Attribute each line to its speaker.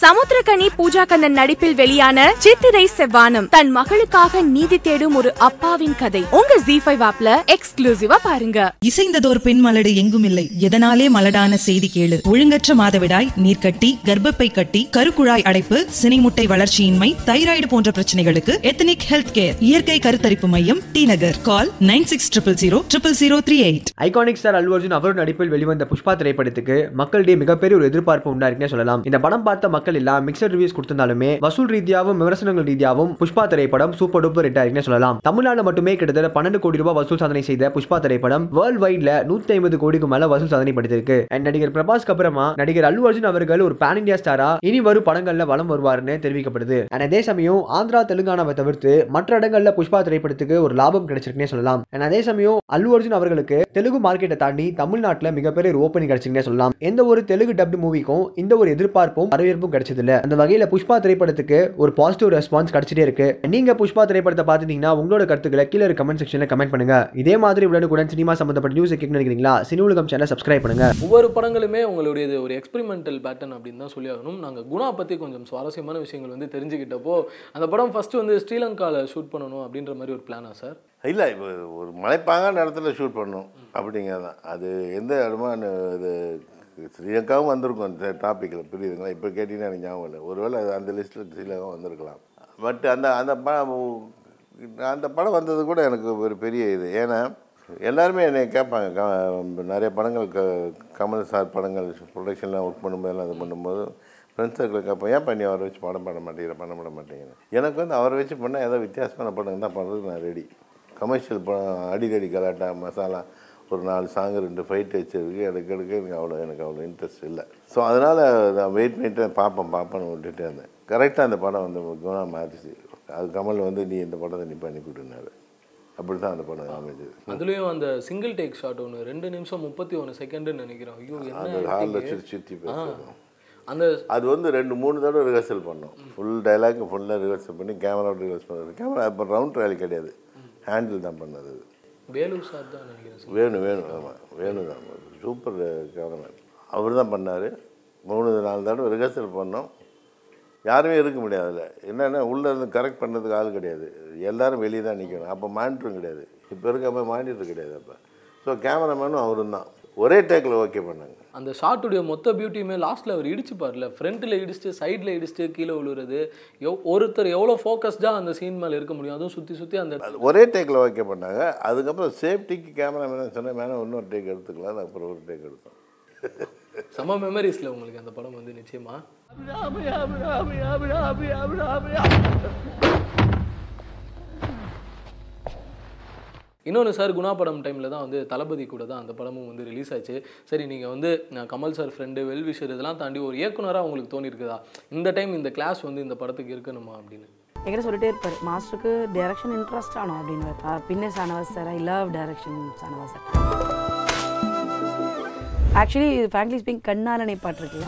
Speaker 1: சமுத்திரகனி பூஜா கண்ணன் நடிப்பில் வெளியான சித்திரை செவ்வானம் தன் மகளுக்காக நீதி தேடும் ஒரு அப்பாவின் கதை. உங்க ஜி ஃபைவ் ஆப்ல எக்ஸ்க்ளூசிவா பாருங்க.
Speaker 2: இசைந்ததோர் பெண் மலடு எங்கும் இல்லை எதனாலே மலடான செய்தி கேளு. ஒழுங்கற்ற மாதவிடாய் நீர்க்கட்டி கர்ப்பப்பை கட்டி கருக்குழாய் அடைப்பு சினைமுட்டை வளர்ச்சியின்மை தைராய்டு போன்ற பிரச்சனைகளுக்கு எத்தனிக் ஹெல்த் கேர் இயற்கை கருத்தரிப்பு மையம் T Nagar. Call nine six triple zero triple zero three eight.
Speaker 3: Iconic star Allu Arjun அவர் நடிப்பில் வெளிவந்த புஷ்பா திரைப்படத்துக்கு மக்களிடையே மிகப்பெரிய ஒரு எதிர்பார்ப்பு உண்டாருக்குன்னே சொல்லலாம். இந்த படம் பார்த்த மக்கள் எல்லாம் மிக்சர் ரிவ்யூஸ் கொடுத்திருந்தாலுமே வசூல் ரீதியாகவும் விமர்சனங்கள் ரீதியாகவும் புஷ்பா திரைப்படம் சூப்பர் டூப்பர் ஹிட் சொல்லலாம். தமிழ்நாடு மட்டுமே கிட்டத்தட்ட பன்னெண்டு கோடி ரூபாய் வசூல் சாதனை செய்த புஷ்பா திரைப்படம் வேர்ல்ட் வைட்ல நூத்தி ஐம்பது கோடிக்கு மேல வசூல் சாதனை படுத்திருக்கு. அண்ட் நடிகர் பிரபாஸ்க்கு அப்புறமா நடிகர் அல்லு அர்ஜுன் அவர்கள் ஒரு பேன் இந்தியா ஸ்டாரா இனி வரும் படங்கள்ல வளம் வருவாருன்னு தெரிவிக்கப்படுது. அண்ட் அதே சமயம் ஆந்திரா தெலுங்கானாவை தவிர்த்து மற்ற இடங்கள்ல புஷ்பா திரைப்படத்துக்கு ஒரு லாபம் கிடைச்சிருக்குன்னே சொல்லலாம். அண்ட் அதே சமயம் அல்லு அர்ஜுன் அவர்களுக்கு தெலுங்கு மார்க்கெட்டை தாண்டி தமிழ்நாட்டில் மிகப்பெரிய ஒரு ஓப்பனிங் கிடைச்சிருக்குன்னே சொல்லலாம். எந்த ஒரு தெலுங்கு டப்டு மூவிக்கும் இந்த ஒரு எதிர்பார்ப்பும் வரவேற்பும் கிடைச்சது இல்ல அந்த வகையில புஷ்பா திரைப்படத்துக்கு ஒரு பாசிட்டிவ் ரெஸ்பான்ஸ் கிடைச்சிட்டே இருக்கு. நீங்க புஷ்பா திரைப்படத்தை பார்த்துட்டீங்கன்னா உங்களோட கருத்துக்களை கீழே கமெண்ட் செக்ஷன்ல கமெண்ட் பண்ணுங்க. இதே மாதிரி உடனுக்குடன் சினிமா சம்பந்தப்பட்ட நியூஸ் கேட்க நினைக்கிறீங்களா? சினி உலகம் சேனல் சப்ஸ்கிரைப் பண்ணுங்க.
Speaker 4: ஒவ்வொரு படங்களுமே உங்களுடையது ஒரு எக்ஸ்பெரிமெண்டல் பேட்டர்ன் அப்படின்னு தான் சொல்லி ஆகணும் நாங்கள் குணா பற்றி கொஞ்சம் சுவாரஸ்யமான விஷயங்கள் வந்து தெரிஞ்சுக்கிட்டப்போ அந்த படம் ஃபஸ்ட்டு வந்து ஸ்ரீலங்காவில் ஷூட் பண்ணணும் அப்படின்ற மாதிரி ஒரு பிளானா சார்
Speaker 5: இல்லை இப்போ ஒரு மலைப்பாங்கான இடத்துல ஷூட் பண்ணணும் அப்படிங்கிறது தான் அது எந்த இடமா இது ஸ்ரீலங்காவும் வந்திருக்கும் அந்த டாப்பிக்கில் புரியுதுங்களா? இப்போ கேட்டிங்கன்னா எனக்கு ஞாபகம் இல்லை. ஒருவேளை அது அந்த லிஸ்ட்டில் ஸ்ரீலங்காவும் வந்திருக்கலாம். பட் அந்த அந்த படம் அந்த படம் வந்தது கூட எனக்கு ஒரு பெரிய இது. ஏன்னா எல்லாருமே என்னை கேட்பாங்க. க நிறைய படங்கள் க கமல் சார் படங்கள் ப்ரொடக்ஷன்லாம் ஒர்க் பண்ணும்போதெல்லாம் இது பண்ணும்போது ஃப்ரெண்ட்ஸ் சர்க்கிள் கேட்போம் ஏன் பண்ணி அவரை வச்சு படம் பண்ண மாட்டேங்கிற? பண்ண பண்ண மாட்டேங்கிறேன் எனக்கு வந்து அவரை வச்சு பண்ணால் ஏதோ வித்தியாசமான படம் தான் பண்ணுறதுக்கு நான் ரெடி கமர்ஷியல் படம் அடிக்கடி கலாட்டா மசாலா ஒரு நாலு சாங்கு ரெண்டு ஃபைட் வச்சிருக்கு. எனக்கு எடுக்க எனக்கு அவ்வளோ எனக்கு அவ்வளோ இன்ட்ரெஸ்ட் இல்லை. ஸோ அதனால் நான் வெயிட் பண்ணிட்டு பார்ப்பேன் பார்ப்பேன்னு விட்டுட்டே இருந்தேன். கரெக்டாக அந்த படம் வந்து குணா மாறிச்சு. அது கமல் வந்து நீ இந்த படத்தை நீ பண்ணி கொடுனாரு அப்படி தான் அந்த படம் அமைஞ்சது.
Speaker 4: அதுலேயும் அந்த சிங்கிள் டேக் ஷாட் ஒன்று ரெண்டு நிமிஷம் முப்பத்தி ஒன்று செகண்டுன்னு நினைக்கிறேன். ஐயோ
Speaker 5: அந்த ஹாலில். சுற்றி சுற்றி. பேசுவோம்
Speaker 4: அந்த
Speaker 5: அது வந்து ரெண்டு மூணு தடவை ரிஹர்சல் பண்ணோம். ஃபுல் டைலாக் ஃபுல்லாக ரிஹர்சல் பண்ணி கேமராவோட ரிஹர்ஸ் பண்ணது. கேமரா இப்போ ரவுண்ட் ட்ரையல் கிடையாது. ஹேண்டில் தான் பண்ணது.
Speaker 4: வேணு சார் தான் நினைக்கிறேன்
Speaker 5: வேணு வேணு ஆமாம் வேணு தான். சூப்பர் கேமராமேன் அவர் தான் பண்ணார். மூணு நாலு தடவை ரிஹர்சல் பண்ணோம். யாருமே இருக்க முடியாது அதில். என்னென்னா உள்ளே இருந்து கரெக்ட் பண்ணுறதுக்கு ஆள் கிடையாது. எல்லோரும் வெளியே தான் நிற்கணும் அப்போ மானிட்டரும் கிடையாது. இப்போ இருக்க மாதிரி மானிட்டர் கிடையாது அப்போ. ஸோ கேமராமேனும் அவரும் தான். ஒரே டேக்கில் ஓகே பண்ணாங்க.
Speaker 4: அந்த ஷாட்டுடைய மொத்த பியூட்டியுமே லாஸ்ட்டில் அவர் இடிச்சு பாருல. ஃப்ரண்ட்டில் இடிச்சுட்டு சைடில் இடிச்சுட்டு கீழே விழுறது. எவ் ஒருத்தர் எவ்வளோ ஃபோக்கஸ்டாக அந்த சீன் மேலே இருக்க முடியும்? அதுவும் சுற்றி சுற்றி அந்த
Speaker 5: ஒரே டேக்கில் ஓகே பண்ணாங்க. அதுக்கப்புறம் சேஃப்டிக்கு கேமராமேன் சொன்னேன் வேணா இன்னொரு டேக் எடுத்துக்கலாம். அப்புறம் ஒரு டேக் எடுத்தோம்.
Speaker 4: செம மெமரிஸில் உங்களுக்கு அந்த படம் வந்து நிச்சயமா? இன்னொன்று சார் குணா படம் டைமில் தான் வந்து தளபதி கூட தான் அந்த படமும் வந்து ரிலீஸ் ஆச்சு. சரி நீங்கள் வந்து நான் கமல் சார் ஃப்ரெண்டு வெல்விஷர் இதெல்லாம் தாண்டி ஒரு இயக்குனராக உங்களுக்கு தோணியிருக்குதா இந்த டைம் இந்த கிளாஸ் வந்து இந்த படத்துக்கு இருக்கணுமா அப்படின்னு?
Speaker 6: என்கிட்ட சொல்லிட்டே இருப்பார் மாஸ்டருக்கு டைரக்ஷன் இன்ட்ரெஸ்ட் ஆனோம் அப்படின்னு பின்னே Shanavas sir I love direction Shanavas sir actually frankly speaking கண்ணாலனை பாட்டு இருக்குல்ல?